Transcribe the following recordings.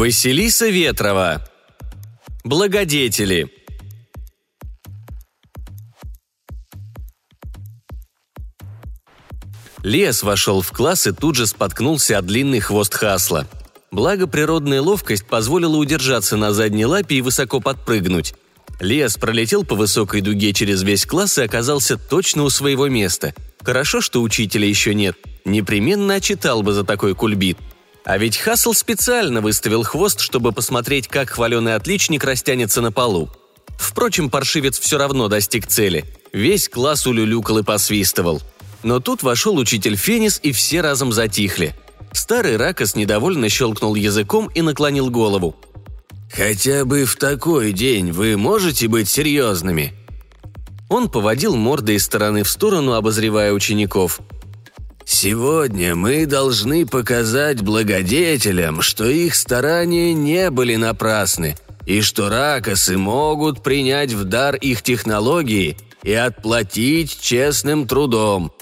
Василиса Ветрова. Благодетели. Лес вошел в класс и тут же споткнулся о длинный хвост Хасла. Благо, природная ловкость позволила удержаться на задней лапе и высоко подпрыгнуть. Лес пролетел по высокой дуге через весь класс и оказался точно у своего места. Хорошо, что учителя еще нет. Непременно отчитал бы за такой кульбит. А ведь Хасл специально выставил хвост, чтобы посмотреть, как хваленый отличник растянется на полу. Впрочем, паршивец все равно достиг цели. Весь класс улюлюкал и посвистывал. Но тут вошел учитель Фенис, и все разом затихли. Старый Ракос недовольно щелкнул языком и наклонил голову. «Хотя бы в такой день вы можете быть серьезными?» Он поводил мордой из стороны в сторону, обозревая учеников. «Сегодня мы должны показать благодетелям, что их старания не были напрасны, и что ракосы могут принять в дар их технологии и отплатить честным трудом.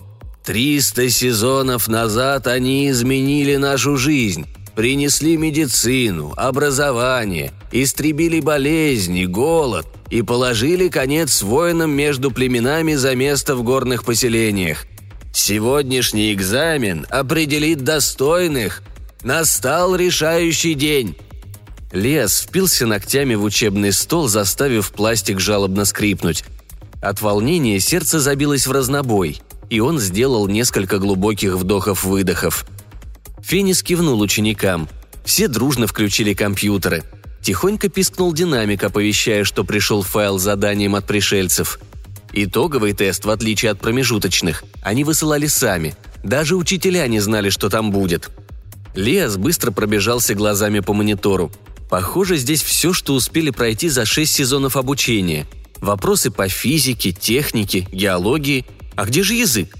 Триста сезонов назад они изменили нашу жизнь, принесли медицину, образование, истребили болезни, голод и положили конец воинам между племенами за место в горных поселениях. Сегодняшний экзамен определит достойных. Настал решающий день. Лес впился ногтями в учебный стол, заставив пластик жалобно скрипнуть. От волнения сердце забилось в разнобой – и он сделал несколько глубоких вдохов-выдохов. Фенис кивнул ученикам. Все дружно включили компьютеры. Тихонько пискнул динамик, оповещая, что пришел файл с заданием от пришельцев. Итоговый тест, в отличие от промежуточных, они высылали сами. Даже учителя не знали, что там будет. Лиас быстро пробежался глазами по монитору. Похоже, здесь все, что успели пройти за шесть сезонов обучения. Вопросы по физике, технике, геологии а где же язык?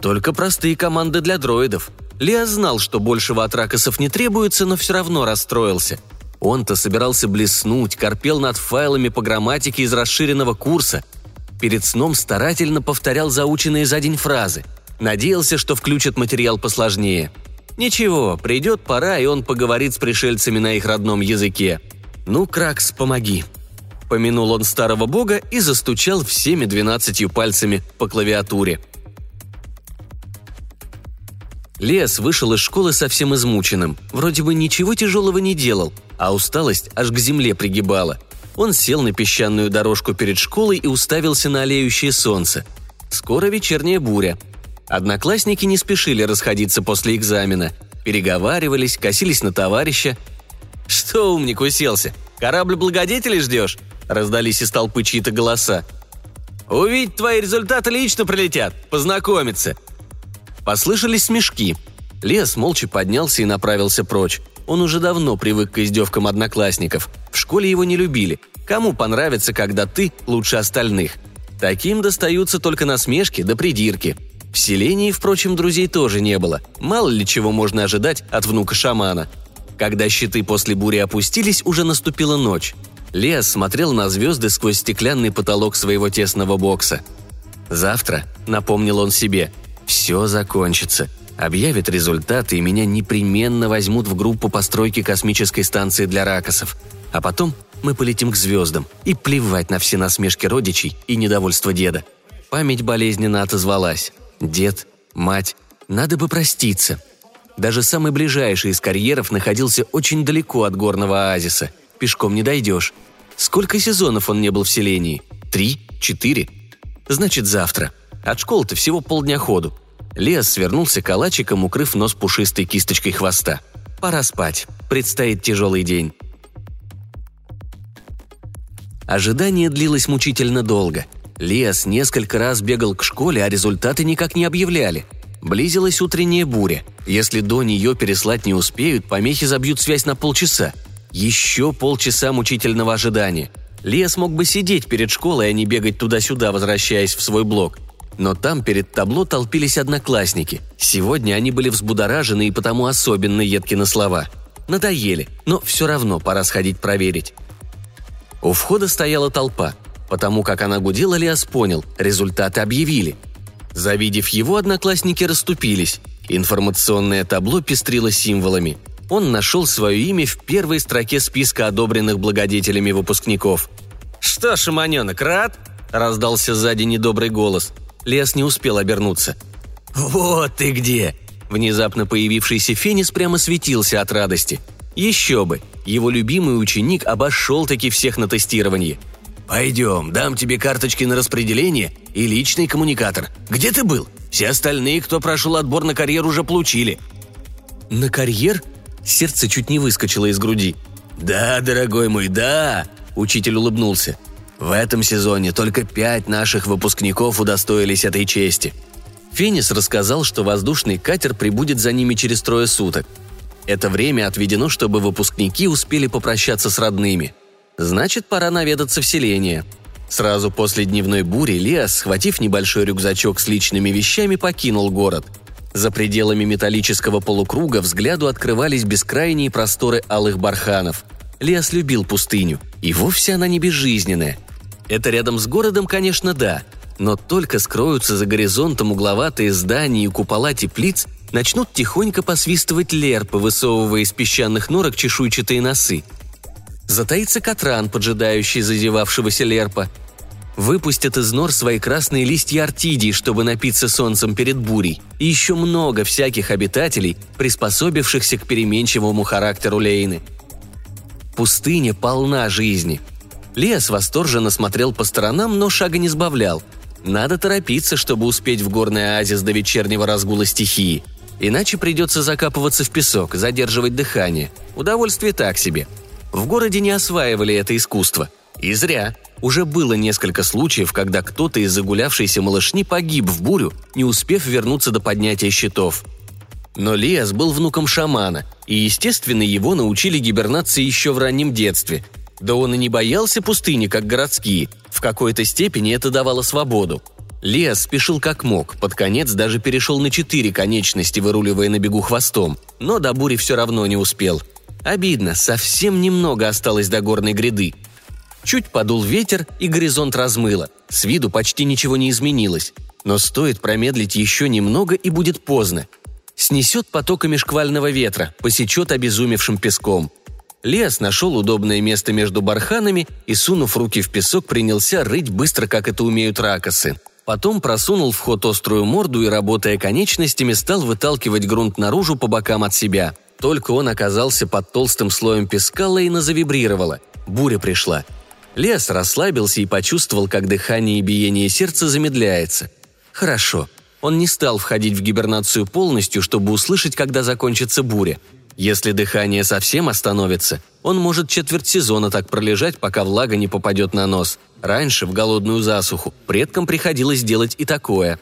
Только простые команды для дроидов. Лео знал, что большего от ракосов не требуется, но все равно расстроился. Он-то собирался блеснуть, корпел над файлами по грамматике из расширенного курса. Перед сном старательно повторял заученные за день фразы. Надеялся, что включат материал посложнее. Ничего, придет пора, и он поговорит с пришельцами на их родном языке. «Ну, Кракс, помоги», Помянул он старого бога и застучал всеми двенадцатью пальцами по клавиатуре. Лес вышел из школы совсем измученным. Вроде бы ничего тяжелого не делал, а усталость аж к земле пригибала. Он сел на песчаную дорожку перед школой и уставился на алеющее солнце. Скоро вечерняя буря. Одноклассники не спешили расходиться после экзамена. Переговаривались, косились на товарища. «Что, умник, уселся? Корабль благодетелей ждешь?» Раздались из толпы чьи-то голоса. «Увидеть твои результаты лично прилетят, познакомиться!» Послышались смешки. Лес молча поднялся и направился прочь. Он уже давно привык к издевкам одноклассников. В школе его не любили. Кому понравится, когда ты лучше остальных? Таким достаются только насмешки да придирки. В селении, впрочем, друзей тоже не было. Мало ли чего можно ожидать от внука шамана. Когда щиты после бури опустились, уже наступила ночь. Лео смотрел на звезды сквозь стеклянный потолок своего тесного бокса. «Завтра», — напомнил он себе, — «все закончится. Объявят результаты, и меня непременно возьмут в группу постройки космической станции для ракосов. А потом мы полетим к звездам, и плевать на все насмешки родичей и недовольство деда». Память болезненно отозвалась. Дед, мать, надо бы проститься. Даже самый ближайший из карьеров находился очень далеко от горного оазиса — пешком не дойдешь. Сколько сезонов он не был в селении? Три? Четыре? Значит, завтра. От школы-то всего полдня ходу. Лес свернулся калачиком, укрыв нос пушистой кисточкой хвоста. Пора спать. Предстоит тяжелый день. Ожидание длилось мучительно долго. Лес несколько раз бегал к школе, а результаты никак не объявляли. Близилась утренняя буря. Если до нее переслать не успеют, помехи забьют связь на полчаса. Еще полчаса мучительного ожидания. Лия смог бы сидеть перед школой, а не бегать туда-сюда, возвращаясь в свой блок. Но там перед табло толпились одноклассники. Сегодня они были взбудоражены и потому особенно едки на слова. Надоели, но все равно пора сходить проверить. У входа стояла толпа. Потому как она гудела, Лиас понял, результаты объявили. Завидев его, одноклассники расступились. Информационное табло пестрило символами – Он нашел свое имя в первой строке списка одобренных благодетелями выпускников. «Что, шаманенок, рад?» – раздался сзади недобрый голос. Лес не успел обернуться. «Вот ты где!» Внезапно появившийся Фенис прямо светился от радости. Еще бы! Его любимый ученик обошел таки всех на тестировании. «Пойдем, дам тебе карточки на распределение и личный коммуникатор. Где ты был? Все остальные, кто прошел отбор на карьер, уже получили». «На карьер?» Сердце чуть не выскочило из груди. «Да, дорогой мой, да!» Учитель улыбнулся. «В этом сезоне только пять наших выпускников удостоились этой чести. Фенис рассказал, что воздушный катер прибудет за ними через трое суток. Это время отведено, чтобы выпускники успели попрощаться с родными. Значит, пора наведаться в селение. Сразу после дневной бури Лиас, схватив небольшой рюкзачок с личными вещами, покинул город. За пределами металлического полукруга взгляду открывались бескрайние просторы алых барханов. Лиас любил пустыню, и вовсе она не безжизненная. Это рядом с городом, конечно, да – но только скроются за горизонтом угловатые здания и купола теплиц, начнут тихонько посвистывать лерпы, высовывая из песчаных норок чешуйчатые носы. Затаится Катран, поджидающий зазевавшегося лерпа. Выпустят из нор свои красные листья артидии, чтобы напиться солнцем перед бурей. И еще много всяких обитателей, приспособившихся к переменчивому характеру Лейны. Пустыня полна жизни. Лес восторженно смотрел по сторонам, но шага не сбавлял – надо торопиться, чтобы успеть в горный оазис до вечернего разгула стихии. Иначе придется закапываться в песок, задерживать дыхание. Удовольствие так себе. В городе не осваивали это искусство. И зря. Уже было несколько случаев, когда кто-то из загулявшейся малышни погиб в бурю, не успев вернуться до поднятия щитов. Но Лиас был внуком шамана, и, естественно, его научили гибернации еще в раннем детстве – да он и не боялся пустыни, как городские. В какой-то степени это давало свободу. Лиас спешил как мог, под конец даже перешел на четыре конечности, выруливая на бегу хвостом, но до бури все равно не успел. Обидно, совсем немного осталось до горной гряды. Чуть подул ветер, и горизонт размыло. С виду почти ничего не изменилось. Но стоит промедлить еще немного, и будет поздно. Снесет потоками шквального ветра, посечет обезумевшим песком – Лес нашел удобное место между барханами и, сунув руки в песок, принялся рыть быстро, как это умеют ракосы. Потом просунул в ход острую морду и, работая конечностями, стал выталкивать грунт наружу по бокам от себя. Только он оказался под толстым слоем песка, Лейна завибрировала. Буря пришла. Лес расслабился и почувствовал, как дыхание и биение сердца замедляется. Хорошо. Он не стал входить в гибернацию полностью, чтобы услышать, когда закончится буря – если дыхание совсем остановится, он может четверть сезона так пролежать, пока влага не попадет на нос. Раньше, в голодную засуху, предкам приходилось делать и такое.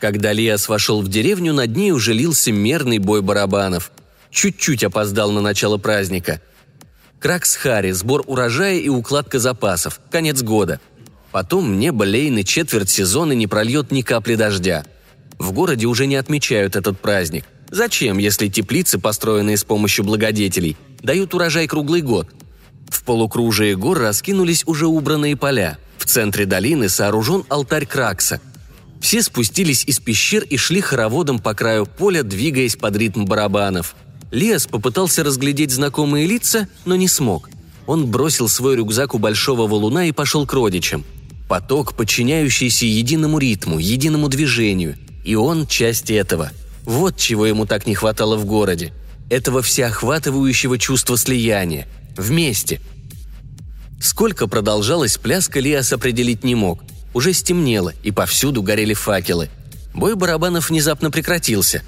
Когда Лиас вошел в деревню, над ней уже лился мерный бой барабанов. Чуть-чуть опоздал на начало праздника. Кракс Хари, сбор урожая и укладка запасов. Конец года. Потом небо Лейны четверть сезона не прольет ни капли дождя. В городе уже не отмечают этот праздник. Зачем, если теплицы, построенные с помощью благодетелей, дают урожай круглый год? В полукружие гор раскинулись уже убранные поля. В центре долины сооружен алтарь Кракса. Все спустились из пещер и шли хороводом по краю поля, двигаясь под ритм барабанов. Лиас попытался разглядеть знакомые лица, но не смог. Он бросил свой рюкзак у большого валуна и пошел к родичам. Поток, подчиняющийся единому ритму, единому движению. И он часть этого – вот чего ему так не хватало в городе. Этого всеохватывающего чувства слияния. Вместе. Сколько продолжалась пляска, Лиас определить не мог. Уже стемнело, и повсюду горели факелы. Бой барабанов внезапно прекратился.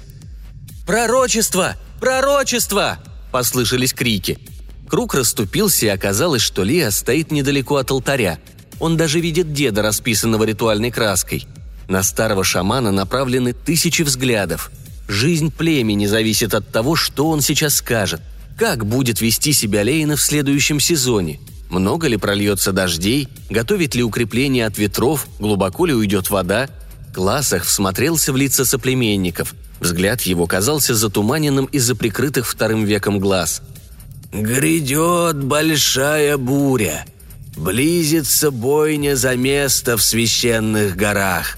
«Пророчество! Пророчество!» – послышались крики. Круг расступился, и оказалось, что Лиа стоит недалеко от алтаря. Он даже видит деда, расписанного ритуальной краской. На старого шамана направлены тысячи взглядов – Жизнь племени зависит от того, что он сейчас скажет. Как будет вести себя Лейна в следующем сезоне? Много ли прольется дождей? Готовит ли укрепление от ветров? Глубоко ли уйдет вода? Классах всмотрелся в лица соплеменников. Взгляд его казался затуманенным из-за прикрытых вторым веком глаз. «Грядет большая буря. Близится бойня за место в священных горах.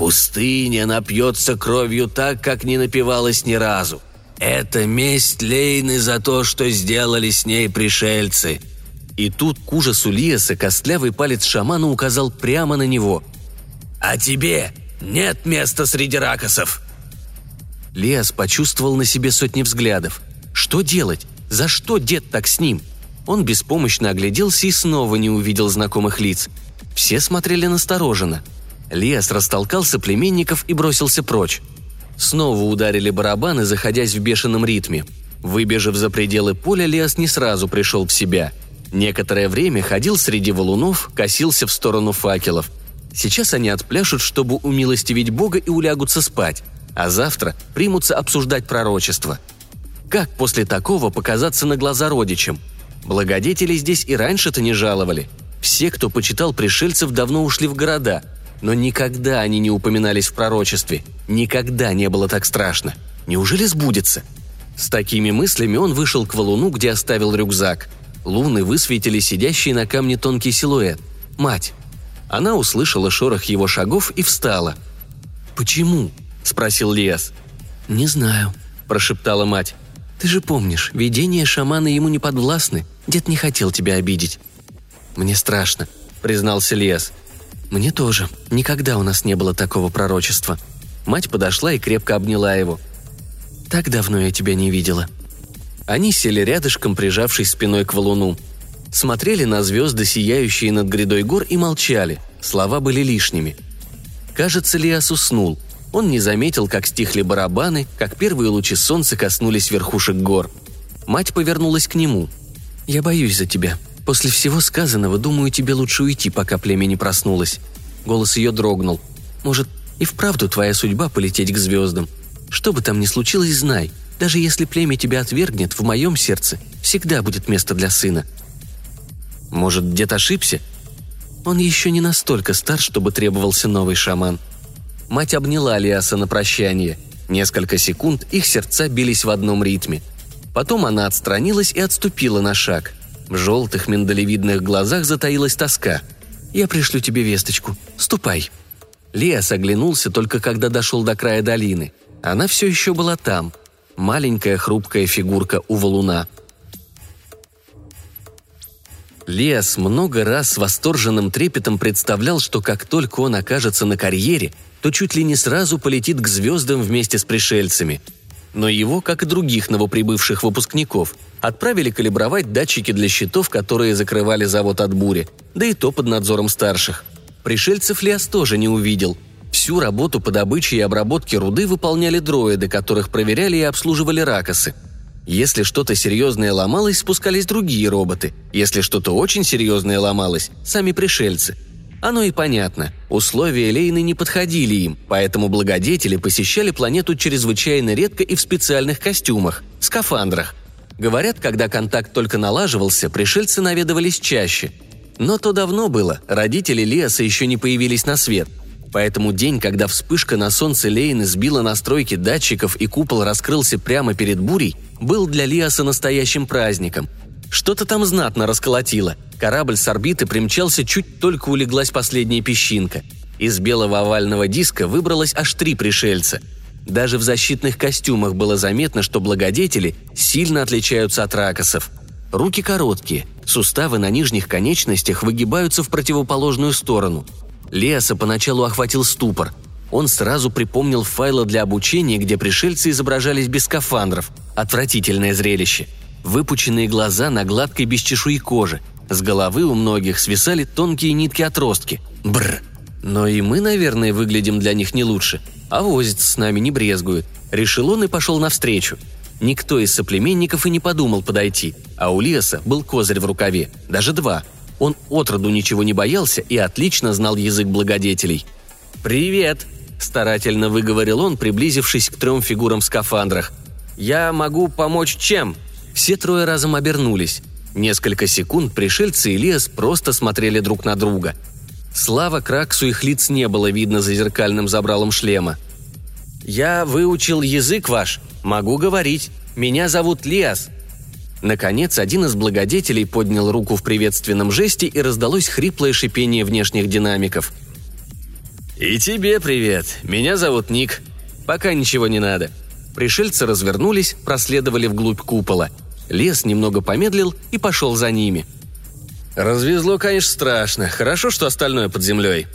Пустыня напьется кровью так, как не напивалась ни разу. Это месть Лейны за то, что сделали с ней пришельцы». И тут к ужасу Лиаса костлявый палец шамана указал прямо на него. «А тебе нет места среди ракосов!» Лиас почувствовал на себе сотни взглядов. Что делать? За что дед так с ним? Он беспомощно огляделся и снова не увидел знакомых лиц. Все смотрели настороженно. Лиас растолкал соплеменников и бросился прочь. Снова ударили барабаны, заходясь в бешеном ритме. Выбежав за пределы поля, Лиас не сразу пришел в себя. Некоторое время ходил среди валунов, косился в сторону факелов. Сейчас они отпляшут, чтобы умилостивить Бога и улягутся спать, а завтра примутся обсуждать пророчество. Как после такого показаться на глаза родичам? Благодетели здесь и раньше-то не жаловали. Все, кто почитал пришельцев, давно ушли в города, но никогда они не упоминались в пророчестве. Никогда не было так страшно. Неужели сбудется? С такими мыслями он вышел к валуну, где оставил рюкзак. Луны высветили сидящий на камне тонкий силуэт. Мать. Она услышала шорох его шагов и встала. «Почему?» – спросил Лиас. «Не знаю», – прошептала мать. «Ты же помнишь, видения шамана ему не подвластны. Дед не хотел тебя обидеть». «Мне страшно», – признался Лиас. «Мне тоже. Никогда у нас не было такого пророчества». Мать подошла и крепко обняла его. «Так давно я тебя не видела». Они сели рядышком, прижавшись спиной к валуну. Смотрели на звезды, сияющие над грядой гор, и молчали. Слова были лишними. Кажется, Лиас уснул. Он не заметил, как стихли барабаны, как первые лучи солнца коснулись верхушек гор. Мать повернулась к нему. «Я боюсь за тебя. После всего сказанного, думаю, тебе лучше уйти, пока племя не проснулось». Голос ее дрогнул. «Может, и вправду твоя судьба полететь к звездам? Что бы там ни случилось, знай, даже если племя тебя отвергнет, в моем сердце всегда будет место для сына. Может, дед ошибся? Он еще не настолько стар, чтобы требовался новый шаман. Мать обняла Лиаса на прощание. Несколько секунд их сердца бились в одном ритме. Потом она отстранилась и отступила на шаг. В желтых миндалевидных глазах затаилась тоска. «Я пришлю тебе весточку. Ступай». Лиас оглянулся только когда дошел до края долины. Она все еще была там. Маленькая хрупкая фигурка у валуна – Лиас много раз с восторженным трепетом представлял, что как только он окажется на карьере, то чуть ли не сразу полетит к звездам вместе с пришельцами. Но его, как и других новоприбывших выпускников, отправили калибровать датчики для щитов, которые закрывали завод от бури, да и то под надзором старших. Пришельцев Лиас тоже не увидел. Всю работу по добыче и обработке руды выполняли дроиды, которых проверяли и обслуживали ракосы – если что-то серьезное ломалось, спускались другие роботы. Если что-то очень серьезное ломалось, сами пришельцы. Оно и понятно. Условия Лейны не подходили им, поэтому благодетели посещали планету чрезвычайно редко и в специальных костюмах, скафандрах. Говорят, когда контакт только налаживался, пришельцы наведывались чаще. Но то давно было, родители Лиаса еще не появились на свет – Поэтому день, когда вспышка на солнце Лейны сбила настройки датчиков и купол раскрылся прямо перед бурей, был для Лиаса настоящим праздником. Что-то там знатно расколотило. Корабль с орбиты примчался чуть только улеглась последняя песчинка. Из белого овального диска выбралось аж три пришельца. Даже в защитных костюмах было заметно, что благодетели сильно отличаются от ракосов. Руки короткие, суставы на нижних конечностях выгибаются в противоположную сторону – Леоса поначалу охватил ступор. Он сразу припомнил файлы для обучения, где пришельцы изображались без скафандров. Отвратительное зрелище. Выпученные глаза на гладкой без чешуи кожи. С головы у многих свисали тонкие нитки-отростки. Бр. Но и мы, наверное, выглядим для них не лучше. А возится с нами не брезгуют. Решил он и пошел навстречу. Никто из соплеменников и не подумал подойти, а у Лиаса был козырь в рукаве, даже два – он отроду ничего не боялся и отлично знал язык благодетелей. «Привет!» – старательно выговорил он, приблизившись к трем фигурам в скафандрах. «Я могу помочь чем?» Все трое разом обернулись. Несколько секунд пришельцы и Лиас просто смотрели друг на друга. Слава Краксу их лиц не было видно за зеркальным забралом шлема. «Я выучил язык ваш. Могу говорить. Меня зовут Лиас. Наконец, один из благодетелей поднял руку в приветственном жесте и раздалось хриплое шипение внешних динамиков. «И тебе привет. Меня зовут Ник. Пока ничего не надо». Пришельцы развернулись, проследовали вглубь купола. Лес немного помедлил и пошел за ними. «Развезло, конечно, страшно. Хорошо, что остальное под землей».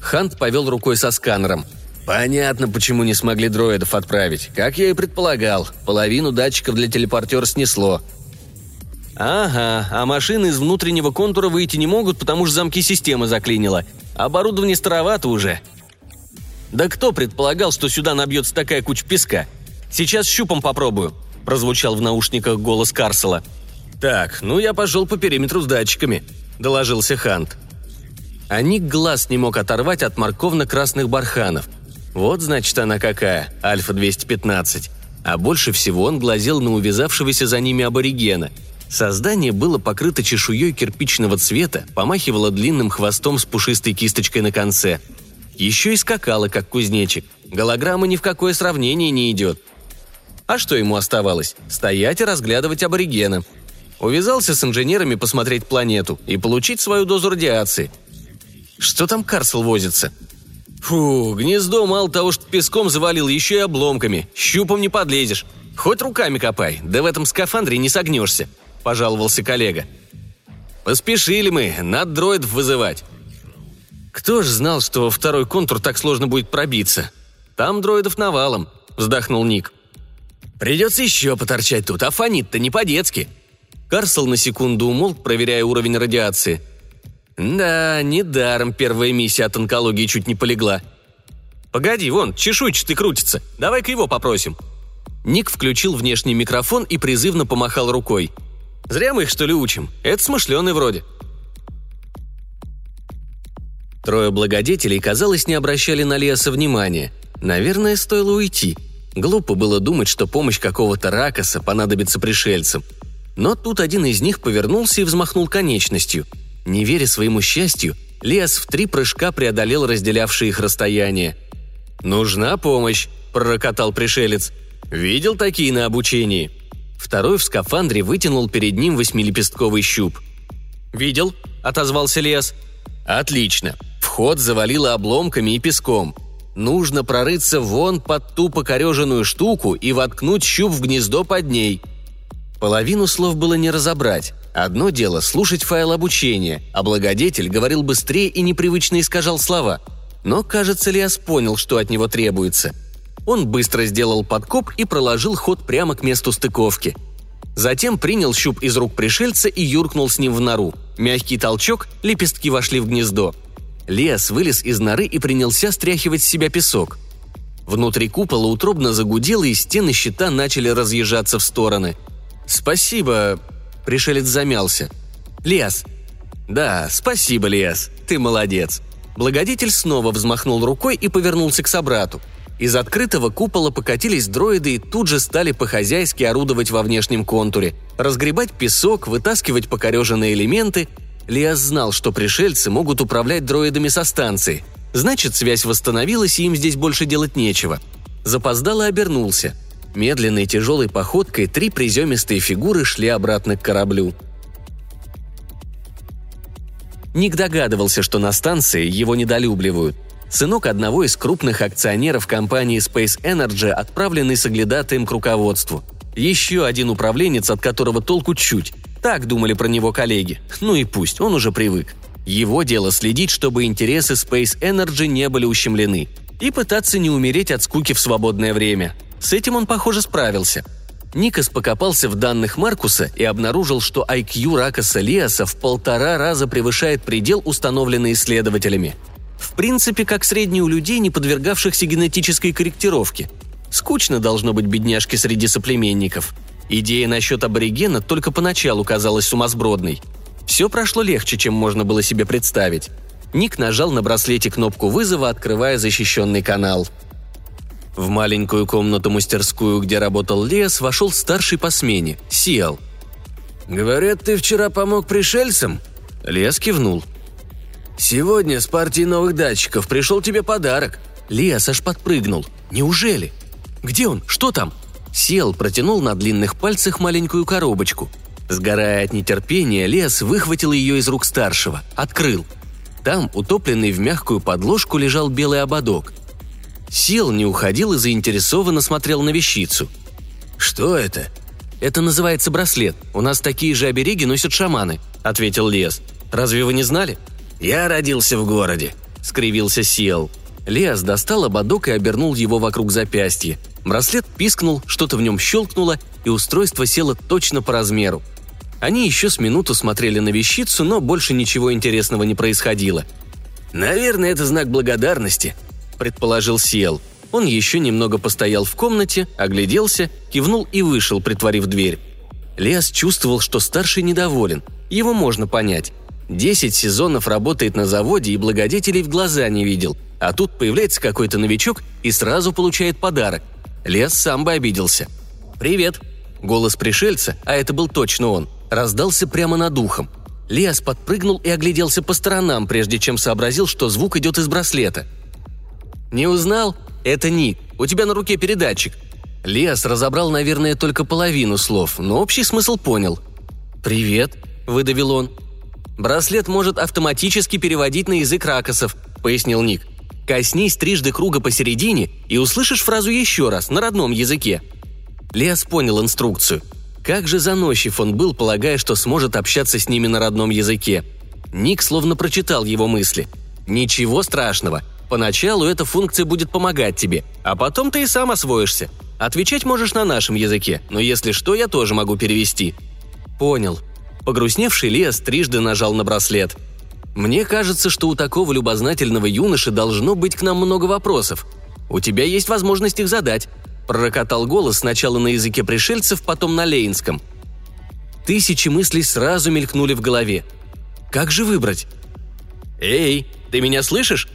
Хант повел рукой со сканером. «Понятно, почему не смогли дроидов отправить. Как я и предполагал, половину датчиков для телепортера снесло. «Ага, а машины из внутреннего контура выйти не могут, потому что замки системы заклинило. Оборудование старовато уже». «Да кто предполагал, что сюда набьется такая куча песка? Сейчас щупом попробую», – прозвучал в наушниках голос Карсела. «Так, ну я пошел по периметру с датчиками», – доложился Хант. Ник глаз не мог оторвать от морковно-красных барханов. Вот значит она какая, Альфа-215. А больше всего он глазел на увязавшегося за ними аборигена – Создание было покрыто чешуей кирпичного цвета, помахивало длинным хвостом с пушистой кисточкой на конце. Еще и скакало, как кузнечик. Голограмма ни в какое сравнение не идет. А что ему оставалось? Стоять и разглядывать аборигена. Увязался с инженерами посмотреть планету и получить свою дозу радиации. Что там Карсел возится? Фу, гнездо мало того, что песком завалил, еще и обломками. Щупом не подлезешь. Хоть руками копай, да в этом скафандре не согнешься пожаловался коллега. «Поспешили мы, надо дроидов вызывать». «Кто ж знал, что во второй контур так сложно будет пробиться? Там дроидов навалом», — вздохнул Ник. «Придется еще поторчать тут, а фонит-то не по-детски». Карсел на секунду умолк, проверяя уровень радиации. «Да, недаром первая миссия от онкологии чуть не полегла». «Погоди, вон, чешуйчатый крутится. Давай-ка его попросим». Ник включил внешний микрофон и призывно помахал рукой — Зря мы их, что ли, учим. Это смышленый вроде». Трое благодетелей, казалось, не обращали на Леоса внимания. Наверное, стоило уйти. Глупо было думать, что помощь какого-то ракоса понадобится пришельцам. Но тут один из них повернулся и взмахнул конечностью. Не веря своему счастью, Леос в три прыжка преодолел разделявшие их расстояние. «Нужна помощь», – пророкотал пришелец. «Видел такие на обучении?» Второй в скафандре вытянул перед ним восьмилепестковый щуп. «Видел?» – отозвался Лес. «Отлично. Вход завалило обломками и песком. Нужно прорыться вон под ту покореженную штуку и воткнуть щуп в гнездо под ней». Половину слов было не разобрать. Одно дело – слушать файл обучения, а благодетель говорил быстрее и непривычно искажал слова. Но, кажется, Лиас понял, что от него требуется – он быстро сделал подкоп и проложил ход прямо к месту стыковки. Затем принял щуп из рук пришельца и юркнул с ним в нору. Мягкий толчок, лепестки вошли в гнездо. Лиас вылез из норы и принялся стряхивать с себя песок. Внутри купола утробно загудело, и стены щита начали разъезжаться в стороны. «Спасибо», — пришелец замялся. «Лиас». «Да, спасибо, Лиас, ты молодец». Благодетель снова взмахнул рукой и повернулся к собрату – из открытого купола покатились дроиды и тут же стали по-хозяйски орудовать во внешнем контуре, разгребать песок, вытаскивать покореженные элементы. Лиас знал, что пришельцы могут управлять дроидами со станции. Значит, связь восстановилась, и им здесь больше делать нечего. Запоздало обернулся. Медленной тяжелой походкой три приземистые фигуры шли обратно к кораблю. Ник догадывался, что на станции его недолюбливают сынок одного из крупных акционеров компании Space Energy, отправленный соглядатаем к руководству. Еще один управленец, от которого толку чуть. Так думали про него коллеги. Ну и пусть, он уже привык. Его дело следить, чтобы интересы Space Energy не были ущемлены. И пытаться не умереть от скуки в свободное время. С этим он, похоже, справился. Никас покопался в данных Маркуса и обнаружил, что IQ Ракоса Лиаса в полтора раза превышает предел, установленный исследователями – в принципе, как средний у людей, не подвергавшихся генетической корректировке. Скучно должно быть бедняжке среди соплеменников. Идея насчет аборигена только поначалу казалась сумасбродной. Все прошло легче, чем можно было себе представить. Ник нажал на браслете кнопку вызова, открывая защищенный канал. В маленькую комнату-мастерскую, где работал Лес, вошел старший по смене, Сиэл. «Говорят, ты вчера помог пришельцам?» Лес кивнул – «Сегодня с партией новых датчиков пришел тебе подарок». Лиас аж подпрыгнул. «Неужели? Где он? Что там?» Сел, протянул на длинных пальцах маленькую коробочку. Сгорая от нетерпения, Лиас выхватил ее из рук старшего. Открыл. Там, утопленный в мягкую подложку, лежал белый ободок. Сел, не уходил и заинтересованно смотрел на вещицу. «Что это?» «Это называется браслет. У нас такие же обереги носят шаманы», — ответил Лес. «Разве вы не знали?» «Я родился в городе», — скривился Сел. Лес достал ободок и обернул его вокруг запястья. Браслет пискнул, что-то в нем щелкнуло, и устройство село точно по размеру. Они еще с минуту смотрели на вещицу, но больше ничего интересного не происходило. «Наверное, это знак благодарности», — предположил Сиэл. Он еще немного постоял в комнате, огляделся, кивнул и вышел, притворив дверь. Лиас чувствовал, что старший недоволен. Его можно понять. Десять сезонов работает на заводе и благодетелей в глаза не видел. А тут появляется какой-то новичок и сразу получает подарок. Лес сам бы обиделся. «Привет!» Голос пришельца, а это был точно он, раздался прямо над ухом. Лиас подпрыгнул и огляделся по сторонам, прежде чем сообразил, что звук идет из браслета. «Не узнал? Это Ник. У тебя на руке передатчик». Лиас разобрал, наверное, только половину слов, но общий смысл понял. «Привет», — выдавил он. «Браслет может автоматически переводить на язык ракосов», — пояснил Ник. «Коснись трижды круга посередине и услышишь фразу еще раз, на родном языке». Лиас понял инструкцию. Как же заносчив он был, полагая, что сможет общаться с ними на родном языке. Ник словно прочитал его мысли. «Ничего страшного. Поначалу эта функция будет помогать тебе, а потом ты и сам освоишься. Отвечать можешь на нашем языке, но если что, я тоже могу перевести». «Понял». Погрустневший Лиас трижды нажал на браслет. «Мне кажется, что у такого любознательного юноши должно быть к нам много вопросов. У тебя есть возможность их задать», – пророкотал голос сначала на языке пришельцев, потом на лейнском. Тысячи мыслей сразу мелькнули в голове. «Как же выбрать?» «Эй, ты меня слышишь?»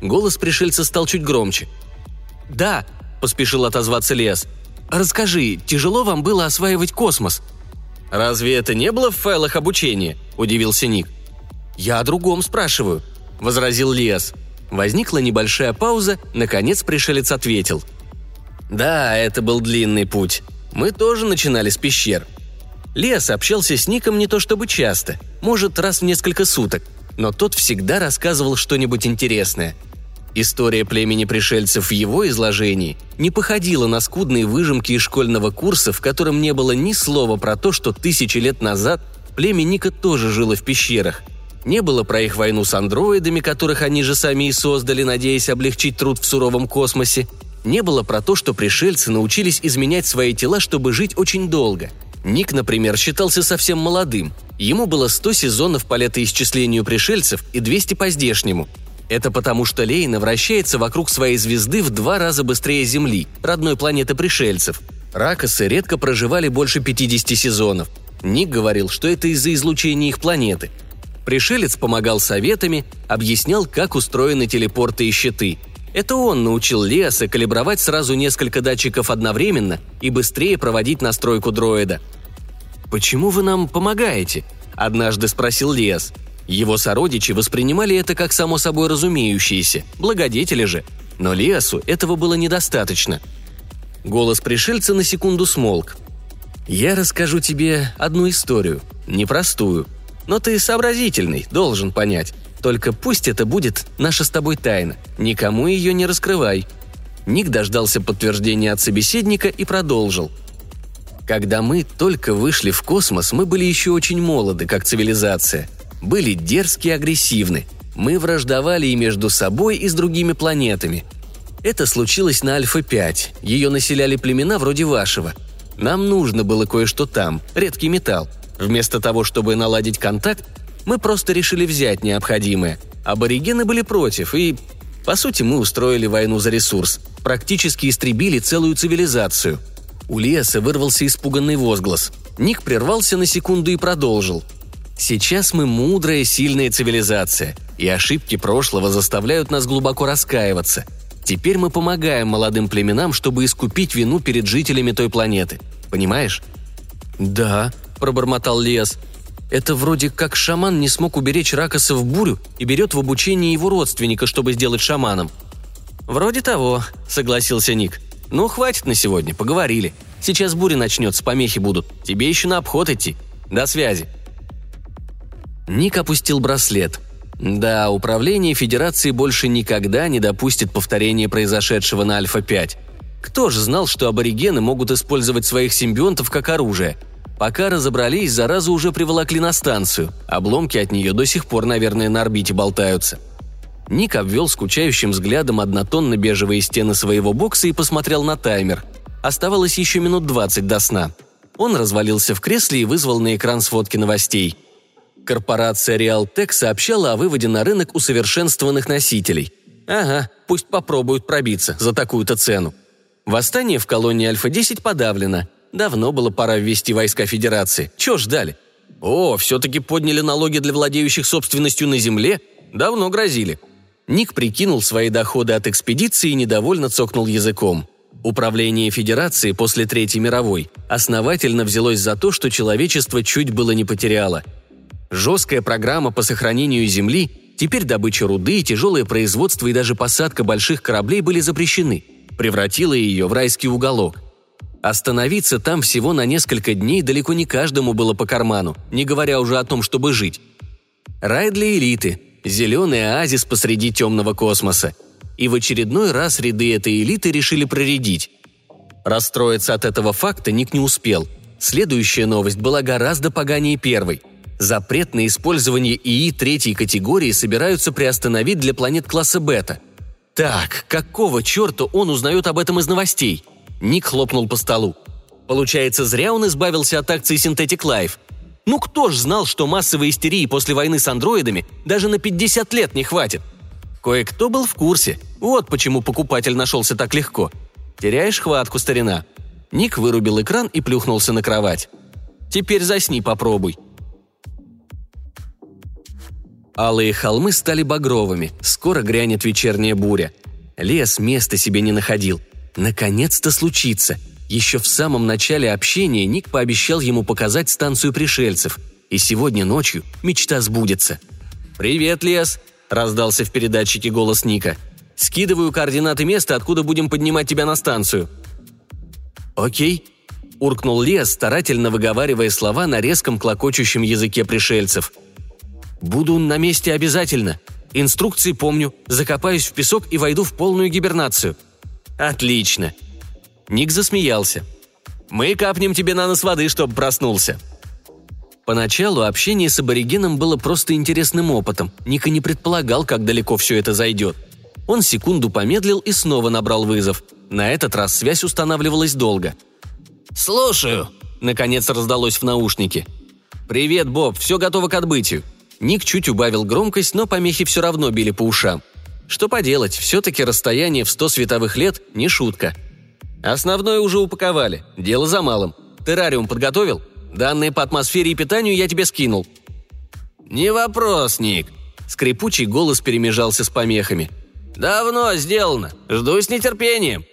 Голос пришельца стал чуть громче. «Да», – поспешил отозваться Лес. «Расскажи, тяжело вам было осваивать космос?» «Разве это не было в файлах обучения?» – удивился Ник. «Я о другом спрашиваю», – возразил Лес. Возникла небольшая пауза, наконец пришелец ответил. «Да, это был длинный путь. Мы тоже начинали с пещер. Лес общался с Ником не то чтобы часто, может, раз в несколько суток, но тот всегда рассказывал что-нибудь интересное. История племени пришельцев в его изложении не походила на скудные выжимки из школьного курса, в котором не было ни слова про то, что тысячи лет назад племя Ника тоже жило в пещерах. Не было про их войну с андроидами, которых они же сами и создали, надеясь облегчить труд в суровом космосе. Не было про то, что пришельцы научились изменять свои тела, чтобы жить очень долго. Ник, например, считался совсем молодым. Ему было 100 сезонов по летоисчислению пришельцев и 200 по здешнему – это потому, что Лейна вращается вокруг своей звезды в два раза быстрее Земли, родной планеты пришельцев. Ракосы редко проживали больше 50 сезонов. Ник говорил, что это из-за излучения их планеты. Пришелец помогал советами, объяснял, как устроены телепорты и щиты. Это он научил Леоса калибровать сразу несколько датчиков одновременно и быстрее проводить настройку дроида. «Почему вы нам помогаете?» – однажды спросил Леос – его сородичи воспринимали это как само собой разумеющееся, благодетели же. Но Лиасу этого было недостаточно. Голос пришельца на секунду смолк. «Я расскажу тебе одну историю, непростую. Но ты сообразительный, должен понять. Только пусть это будет наша с тобой тайна. Никому ее не раскрывай». Ник дождался подтверждения от собеседника и продолжил. «Когда мы только вышли в космос, мы были еще очень молоды, как цивилизация были дерзки и агрессивны. Мы враждовали и между собой, и с другими планетами. Это случилось на Альфа-5. Ее населяли племена вроде вашего. Нам нужно было кое-что там, редкий металл. Вместо того, чтобы наладить контакт, мы просто решили взять необходимое. Аборигены были против, и... По сути, мы устроили войну за ресурс. Практически истребили целую цивилизацию. У Леса вырвался испуганный возглас. Ник прервался на секунду и продолжил – Сейчас мы мудрая, сильная цивилизация, и ошибки прошлого заставляют нас глубоко раскаиваться. Теперь мы помогаем молодым племенам, чтобы искупить вину перед жителями той планеты. Понимаешь? «Да», – пробормотал Лес. «Это вроде как шаман не смог уберечь Ракоса в бурю и берет в обучение его родственника, чтобы сделать шаманом». «Вроде того», – согласился Ник. «Ну, хватит на сегодня, поговорили. Сейчас буря начнется, помехи будут. Тебе еще на обход идти. До связи». Ник опустил браслет. Да, управление Федерации больше никогда не допустит повторения произошедшего на Альфа-5. Кто же знал, что аборигены могут использовать своих симбионтов как оружие? Пока разобрались, заразу уже приволокли на станцию. Обломки от нее до сих пор, наверное, на орбите болтаются. Ник обвел скучающим взглядом однотонно-бежевые стены своего бокса и посмотрел на таймер. Оставалось еще минут двадцать до сна. Он развалился в кресле и вызвал на экран сводки новостей. Корпорация Realtek сообщала о выводе на рынок усовершенствованных носителей. Ага, пусть попробуют пробиться за такую-то цену. Восстание в колонии Альфа-10 подавлено. Давно было пора ввести войска Федерации. Чего ждали? О, все-таки подняли налоги для владеющих собственностью на земле? Давно грозили. Ник прикинул свои доходы от экспедиции и недовольно цокнул языком. Управление Федерации после Третьей мировой основательно взялось за то, что человечество чуть было не потеряло. Жесткая программа по сохранению Земли, теперь добыча руды, тяжелое производство и даже посадка больших кораблей были запрещены, превратила ее в райский уголок. Остановиться там всего на несколько дней далеко не каждому было по карману, не говоря уже о том, чтобы жить. Рай для элиты, зеленый оазис посреди темного космоса. И в очередной раз ряды этой элиты решили проредить. Расстроиться от этого факта Ник не успел. Следующая новость была гораздо поганее первой. Запрет на использование ИИ третьей категории собираются приостановить для планет класса бета. Так, какого черта он узнает об этом из новостей? Ник хлопнул по столу. Получается, зря он избавился от акций Synthetic Life. Ну кто ж знал, что массовой истерии после войны с андроидами даже на 50 лет не хватит? Кое-кто был в курсе. Вот почему покупатель нашелся так легко. Теряешь хватку, старина. Ник вырубил экран и плюхнулся на кровать. Теперь засни, попробуй. Алые холмы стали багровыми, скоро грянет вечерняя буря. Лес места себе не находил. Наконец-то случится – еще в самом начале общения Ник пообещал ему показать станцию пришельцев, и сегодня ночью мечта сбудется. «Привет, Лес!» – раздался в передатчике голос Ника. «Скидываю координаты места, откуда будем поднимать тебя на станцию». «Окей», – уркнул Лес, старательно выговаривая слова на резком клокочущем языке пришельцев. «Буду на месте обязательно. Инструкции помню, закопаюсь в песок и войду в полную гибернацию». «Отлично», Ник засмеялся. «Мы капнем тебе на нос воды, чтобы проснулся». Поначалу общение с аборигеном было просто интересным опытом. Ника не предполагал, как далеко все это зайдет. Он секунду помедлил и снова набрал вызов. На этот раз связь устанавливалась долго. «Слушаю», — наконец раздалось в наушнике. «Привет, Боб, все готово к отбытию». Ник чуть убавил громкость, но помехи все равно били по ушам. Что поделать, все-таки расстояние в сто световых лет – не шутка. Основное уже упаковали. Дело за малым. Террариум подготовил? Данные по атмосфере и питанию я тебе скинул». «Не вопрос, Ник», — скрипучий голос перемежался с помехами. «Давно сделано. Жду с нетерпением».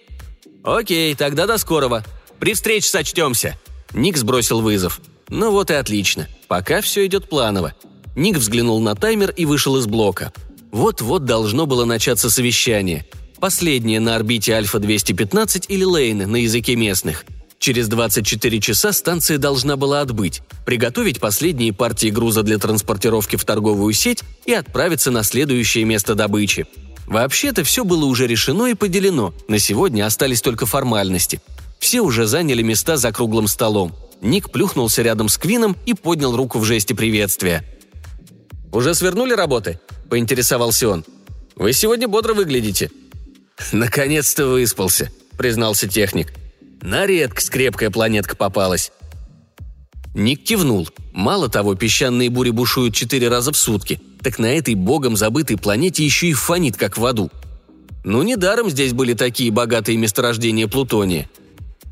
«Окей, тогда до скорого. При встрече сочтемся». Ник сбросил вызов. «Ну вот и отлично. Пока все идет планово». Ник взглянул на таймер и вышел из блока. Вот-вот должно было начаться совещание — Последняя на орбите Альфа-215 или Лейны на языке местных. Через 24 часа станция должна была отбыть, приготовить последние партии груза для транспортировки в торговую сеть и отправиться на следующее место добычи. Вообще-то все было уже решено и поделено, на сегодня остались только формальности. Все уже заняли места за круглым столом. Ник плюхнулся рядом с Квином и поднял руку в жесте приветствия. «Уже свернули работы?» – поинтересовался он. «Вы сегодня бодро выглядите», «Наконец-то выспался», — признался техник. «На редкость крепкая планетка попалась». Ник кивнул. Мало того, песчаные бури бушуют четыре раза в сутки, так на этой богом забытой планете еще и фонит, как в аду. Ну, недаром здесь были такие богатые месторождения плутония.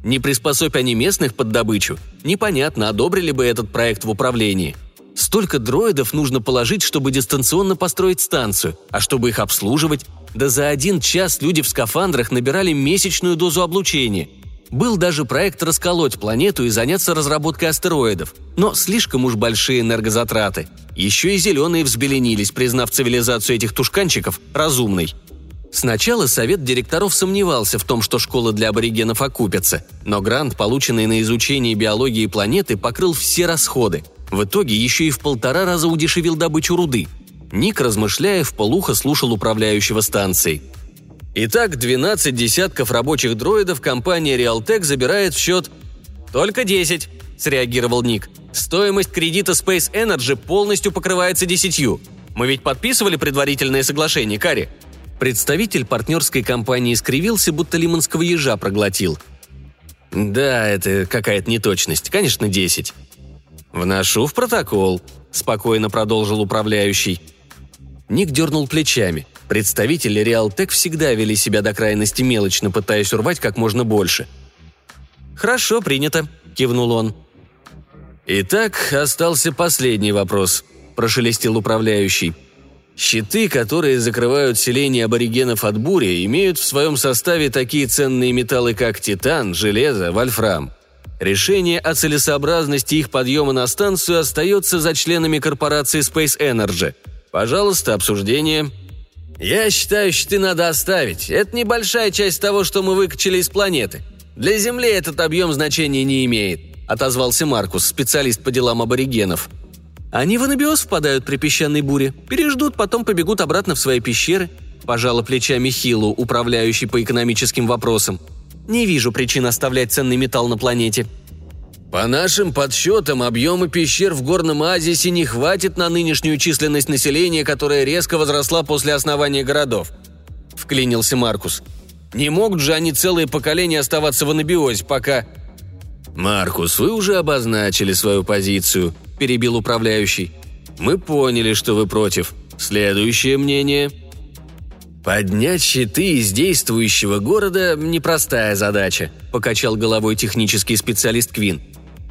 Не приспособь они местных под добычу, непонятно, одобрили бы этот проект в управлении – Столько дроидов нужно положить, чтобы дистанционно построить станцию, а чтобы их обслуживать, да за один час люди в скафандрах набирали месячную дозу облучения. Был даже проект расколоть планету и заняться разработкой астероидов, но слишком уж большие энергозатраты. Еще и зеленые взбеленились, признав цивилизацию этих тушканчиков разумной. Сначала совет директоров сомневался в том, что школа для аборигенов окупится, но грант, полученный на изучение биологии планеты, покрыл все расходы – в итоге еще и в полтора раза удешевил добычу руды. Ник, размышляя, в полухо слушал управляющего станцией. Итак, 12 десятков рабочих дроидов компания Realtek забирает в счет... «Только 10», – среагировал Ник. «Стоимость кредита Space Energy полностью покрывается десятью. Мы ведь подписывали предварительное соглашение, Кари?» Представитель партнерской компании скривился, будто лимонского ежа проглотил. «Да, это какая-то неточность. Конечно, 10. «Вношу в протокол», – спокойно продолжил управляющий. Ник дернул плечами. Представители Реалтек всегда вели себя до крайности мелочно, пытаясь урвать как можно больше. «Хорошо, принято», – кивнул он. «Итак, остался последний вопрос», – прошелестел управляющий. «Щиты, которые закрывают селение аборигенов от бури, имеют в своем составе такие ценные металлы, как титан, железо, вольфрам. Решение о целесообразности их подъема на станцию остается за членами корпорации Space Energy – Пожалуйста, обсуждение. Я считаю, щиты надо оставить. Это небольшая часть того, что мы выкачали из планеты. Для Земли этот объем значения не имеет, отозвался Маркус, специалист по делам аборигенов. Они в анабиоз впадают при песчаной буре, переждут, потом побегут обратно в свои пещеры. Пожала плечами Хилу, управляющий по экономическим вопросам. Не вижу причин оставлять ценный металл на планете. По нашим подсчетам, объема пещер в Горном Азисе не хватит на нынешнюю численность населения, которая резко возросла после основания городов», – вклинился Маркус. «Не могут же они целые поколения оставаться в анабиозе, пока...» «Маркус, вы уже обозначили свою позицию», – перебил управляющий. «Мы поняли, что вы против. Следующее мнение...» «Поднять щиты из действующего города – непростая задача», – покачал головой технический специалист Квин.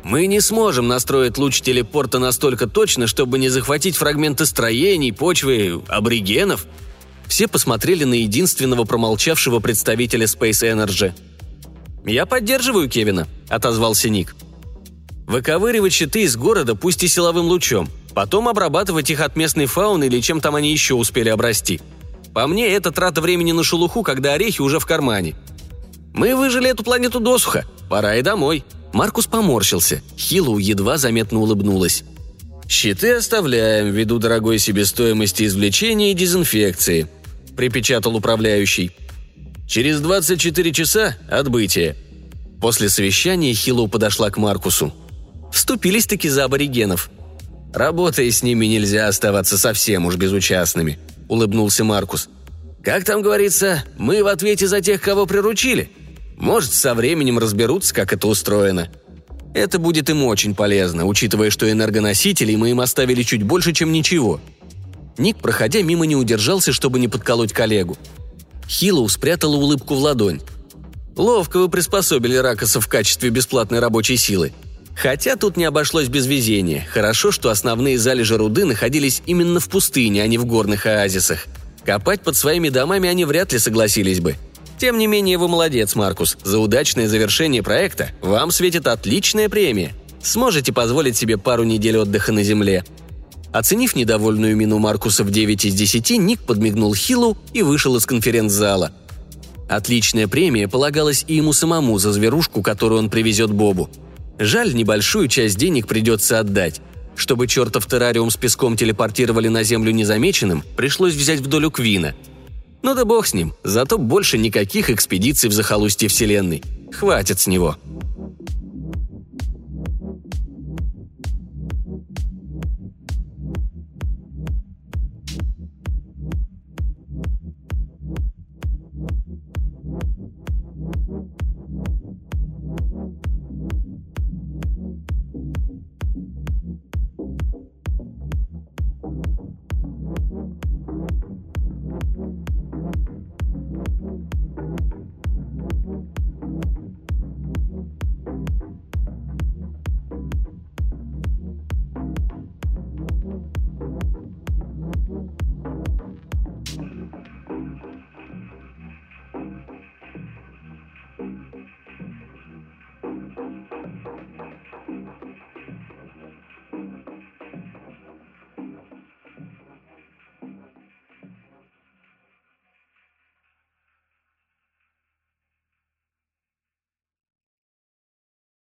Мы не сможем настроить луч телепорта настолько точно, чтобы не захватить фрагменты строений, почвы, аборигенов. Все посмотрели на единственного промолчавшего представителя Space Energy. «Я поддерживаю Кевина», — отозвался Ник. «Выковыривать щиты из города, пусть и силовым лучом, потом обрабатывать их от местной фауны или чем там они еще успели обрасти. По мне, это трата времени на шелуху, когда орехи уже в кармане. Мы выжили эту планету досуха, пора и домой», Маркус поморщился. Хилу едва заметно улыбнулась. «Щиты оставляем ввиду дорогой себестоимости извлечения и дезинфекции», – припечатал управляющий. «Через 24 часа – отбытие». После совещания Хилу подошла к Маркусу. Вступились-таки за аборигенов. «Работая с ними, нельзя оставаться совсем уж безучастными», – улыбнулся Маркус. «Как там говорится, мы в ответе за тех, кого приручили. Может, со временем разберутся, как это устроено. Это будет им очень полезно, учитывая, что энергоносителей мы им оставили чуть больше, чем ничего. Ник, проходя мимо, не удержался, чтобы не подколоть коллегу. Хиллоу спрятала улыбку в ладонь. Ловко вы приспособили Ракоса в качестве бесплатной рабочей силы. Хотя тут не обошлось без везения. Хорошо, что основные залежи руды находились именно в пустыне, а не в горных оазисах. Копать под своими домами они вряд ли согласились бы – тем не менее, вы молодец, Маркус. За удачное завершение проекта вам светит отличная премия. Сможете позволить себе пару недель отдыха на земле. Оценив недовольную мину Маркуса в 9 из 10, Ник подмигнул Хиллу и вышел из конференц-зала. Отличная премия полагалась и ему самому за зверушку, которую он привезет Бобу. Жаль, небольшую часть денег придется отдать. Чтобы чертов террариум с песком телепортировали на Землю незамеченным, пришлось взять в долю Квина – ну да бог с ним, зато больше никаких экспедиций в захолустье Вселенной. Хватит с него.